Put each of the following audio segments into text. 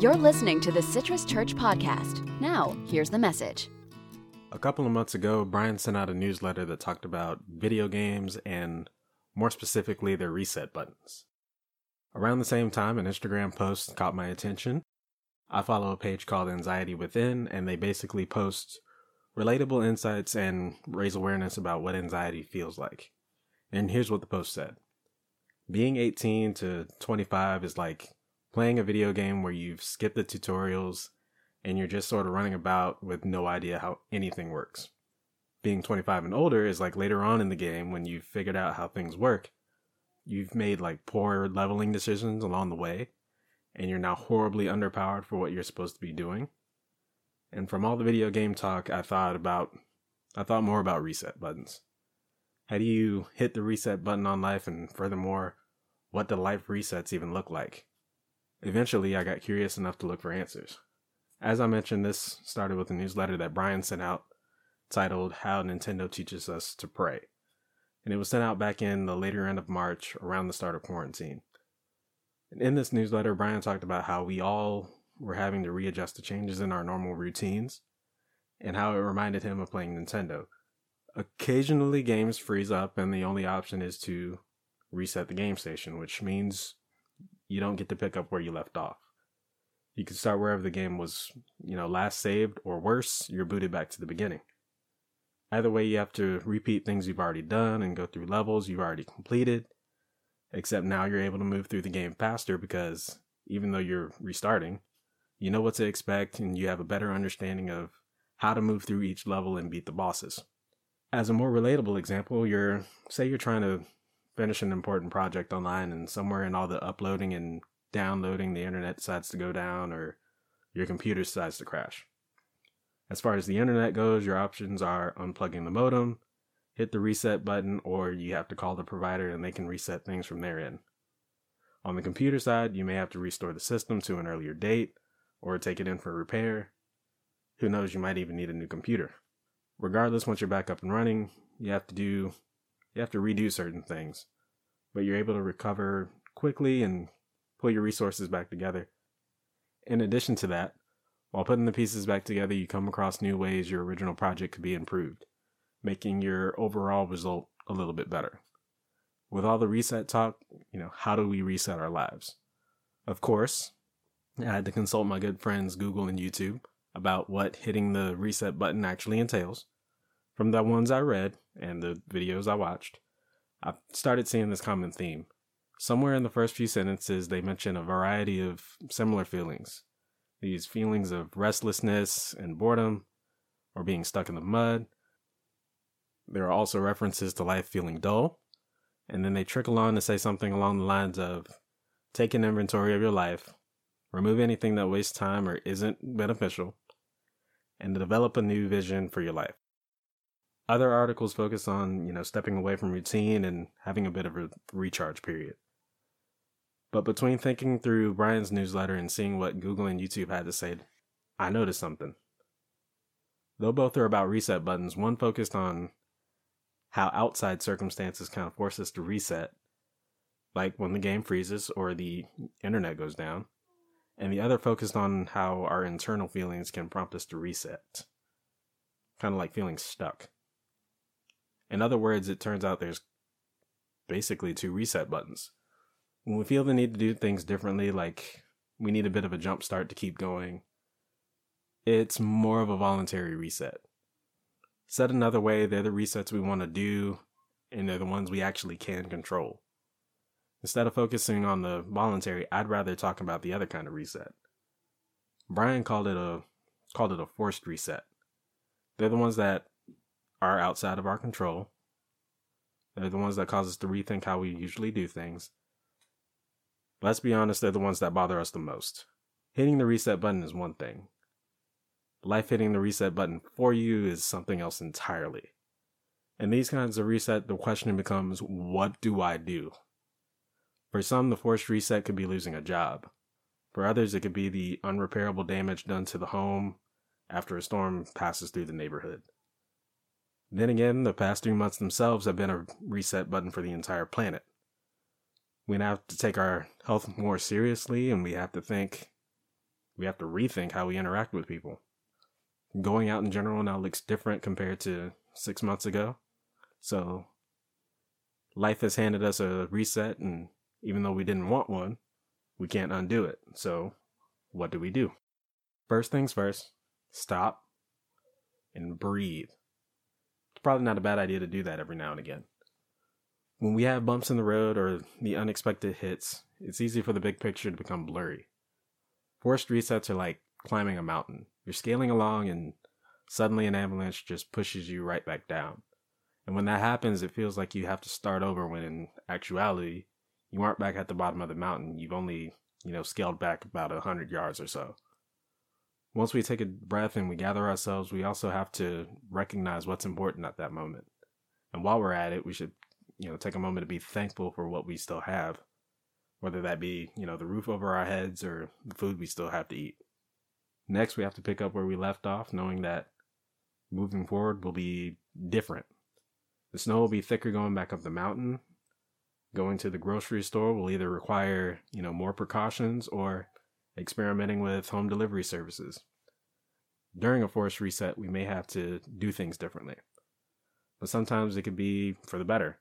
You're listening to the Citrus Church Podcast. Now, here's the message. A couple of months ago, Brian sent out a newsletter that talked about video games and, more specifically, their reset buttons. Around the same time, an Instagram post caught my attention. I follow a page called Anxiety Within, and they basically post relatable insights and raise awareness about what anxiety feels like. And here's what the post said Being 18 to 25 is like playing a video game where you've skipped the tutorials and you're just sort of running about with no idea how anything works. Being 25 and older is like later on in the game when you've figured out how things work. You've made like poor leveling decisions along the way, and you're now horribly underpowered for what you're supposed to be doing. And from all the video game talk, I thought about, I thought more about reset buttons. How do you hit the reset button on life? And furthermore, what do life resets even look like? Eventually, I got curious enough to look for answers. As I mentioned, this started with a newsletter that Brian sent out titled How Nintendo Teaches Us to Pray. And it was sent out back in the later end of March around the start of quarantine. And in this newsletter, Brian talked about how we all were having to readjust to changes in our normal routines and how it reminded him of playing Nintendo. Occasionally, games freeze up, and the only option is to reset the game station, which means you don't get to pick up where you left off. You can start wherever the game was, you know, last saved, or worse, you're booted back to the beginning. Either way, you have to repeat things you've already done and go through levels you've already completed. Except now you're able to move through the game faster because even though you're restarting, you know what to expect and you have a better understanding of how to move through each level and beat the bosses. As a more relatable example, you're say you're trying to finish an important project online and somewhere in all the uploading and downloading the internet decides to go down or your computer decides to crash. As far as the internet goes, your options are unplugging the modem, hit the reset button, or you have to call the provider and they can reset things from their end. On the computer side, you may have to restore the system to an earlier date or take it in for repair. Who knows, you might even need a new computer. Regardless, once you're back up and running, you have to do you have to redo certain things, but you're able to recover quickly and pull your resources back together. In addition to that, while putting the pieces back together, you come across new ways your original project could be improved, making your overall result a little bit better. With all the reset talk, you know, how do we reset our lives? Of course, I had to consult my good friends Google and YouTube about what hitting the reset button actually entails. From the ones I read and the videos I watched, I started seeing this common theme. Somewhere in the first few sentences, they mention a variety of similar feelings. These feelings of restlessness and boredom, or being stuck in the mud. There are also references to life feeling dull, and then they trickle on to say something along the lines of take an inventory of your life, remove anything that wastes time or isn't beneficial, and develop a new vision for your life. Other articles focus on, you know, stepping away from routine and having a bit of a recharge period. But between thinking through Brian's newsletter and seeing what Google and YouTube had to say, I noticed something. Though both are about reset buttons, one focused on how outside circumstances kind of force us to reset, like when the game freezes or the internet goes down, and the other focused on how our internal feelings can prompt us to reset, kind of like feeling stuck. In other words, it turns out there's basically two reset buttons. When we feel the need to do things differently, like we need a bit of a jump start to keep going, it's more of a voluntary reset. Said another way, they're the resets we want to do, and they're the ones we actually can control. Instead of focusing on the voluntary, I'd rather talk about the other kind of reset. Brian called it a called it a forced reset. They're the ones that are outside of our control. They're the ones that cause us to rethink how we usually do things. Let's be honest, they're the ones that bother us the most. Hitting the reset button is one thing. Life hitting the reset button for you is something else entirely. In these kinds of reset, the question becomes what do I do? For some, the forced reset could be losing a job. For others, it could be the unrepairable damage done to the home after a storm passes through the neighborhood. Then again, the past three months themselves have been a reset button for the entire planet. We now have to take our health more seriously and we have to think We have to rethink how we interact with people. Going out in general now looks different compared to six months ago. So life has handed us a reset, and even though we didn't want one, we can't undo it. So what do we do? First things first, stop and breathe. Probably not a bad idea to do that every now and again. When we have bumps in the road or the unexpected hits, it's easy for the big picture to become blurry. Forced resets are like climbing a mountain. You're scaling along and suddenly an avalanche just pushes you right back down. And when that happens, it feels like you have to start over when in actuality, you aren't back at the bottom of the mountain. You've only, you know, scaled back about a hundred yards or so. Once we take a breath and we gather ourselves, we also have to recognize what's important at that moment. And while we're at it, we should, you know, take a moment to be thankful for what we still have, whether that be, you know, the roof over our heads or the food we still have to eat. Next, we have to pick up where we left off, knowing that moving forward will be different. The snow will be thicker going back up the mountain. Going to the grocery store will either require, you know, more precautions or experimenting with home delivery services. During a forced reset, we may have to do things differently. But sometimes it can be for the better.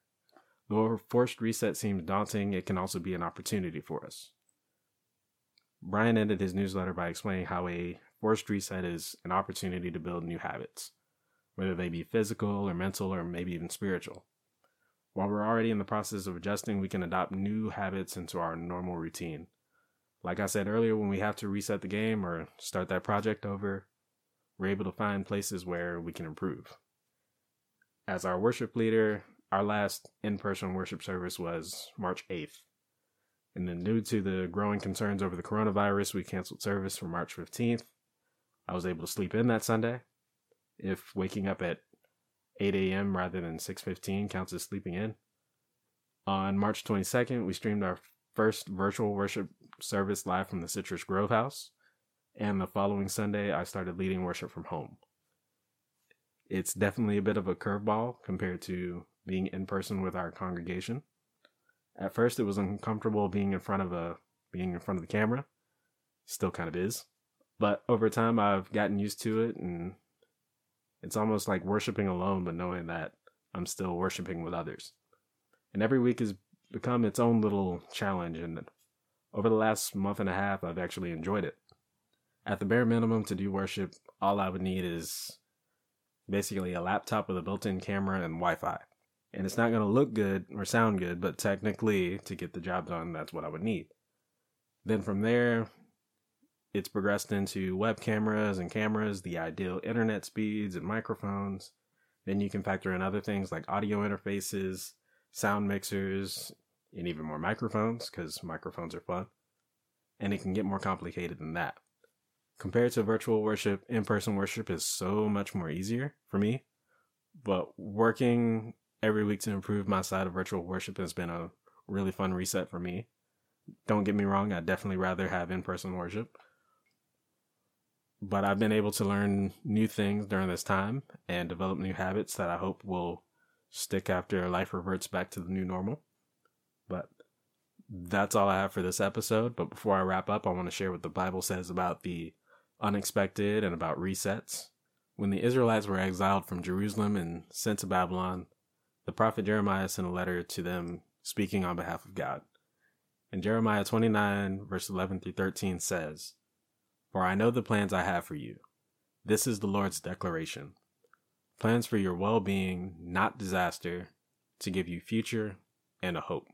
Though a forced reset seems daunting, it can also be an opportunity for us. Brian ended his newsletter by explaining how a forced reset is an opportunity to build new habits, whether they be physical or mental or maybe even spiritual. While we're already in the process of adjusting, we can adopt new habits into our normal routine like I said earlier, when we have to reset the game or start that project over, we're able to find places where we can improve. As our worship leader, our last in person worship service was March 8th. And then, due to the growing concerns over the coronavirus, we canceled service for March 15th. I was able to sleep in that Sunday. If waking up at 8 a.m. rather than 6:15 counts as sleeping in. On March 22nd, we streamed our first virtual worship service live from the Citrus Grove House. And the following Sunday, I started leading worship from home. It's definitely a bit of a curveball compared to being in person with our congregation. At first, it was uncomfortable being in front of a being in front of the camera. Still kind of is. But over time, I've gotten used to it, and it's almost like worshiping alone, but knowing that I'm still worshiping with others. And every week has become its own little challenge, and over the last month and a half, I've actually enjoyed it. At the bare minimum, to do worship, all I would need is basically a laptop with a built in camera and Wi Fi. And it's not going to look good or sound good, but technically, to get the job done, that's what I would need. Then from there, it's progressed into web cameras and cameras, the ideal internet speeds and microphones. Then you can factor in other things like audio interfaces, sound mixers, and even more microphones because microphones are fun. And it can get more complicated than that. Compared to virtual worship, in person worship is so much more easier for me. But working every week to improve my side of virtual worship has been a really fun reset for me. Don't get me wrong, I'd definitely rather have in person worship. But I've been able to learn new things during this time and develop new habits that I hope will stick after life reverts back to the new normal. But that's all I have for this episode. But before I wrap up, I want to share what the Bible says about the unexpected and about resets. When the Israelites were exiled from Jerusalem and sent to Babylon, the prophet Jeremiah sent a letter to them speaking on behalf of God. And Jeremiah 29, verse 11 through 13 says, For I know the plans I have for you. This is the Lord's declaration plans for your well being, not disaster, to give you future and a hope.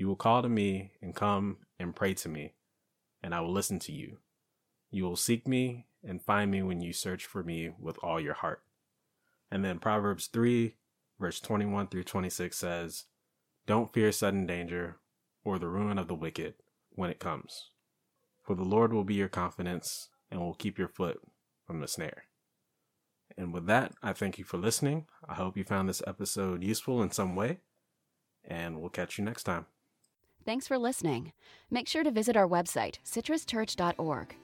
You will call to me and come and pray to me, and I will listen to you. You will seek me and find me when you search for me with all your heart. And then Proverbs 3, verse 21 through 26 says, Don't fear sudden danger or the ruin of the wicked when it comes, for the Lord will be your confidence and will keep your foot from the snare. And with that, I thank you for listening. I hope you found this episode useful in some way, and we'll catch you next time. Thanks for listening. Make sure to visit our website, citruschurch.org.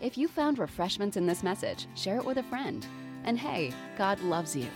If you found refreshments in this message, share it with a friend. And hey, God loves you.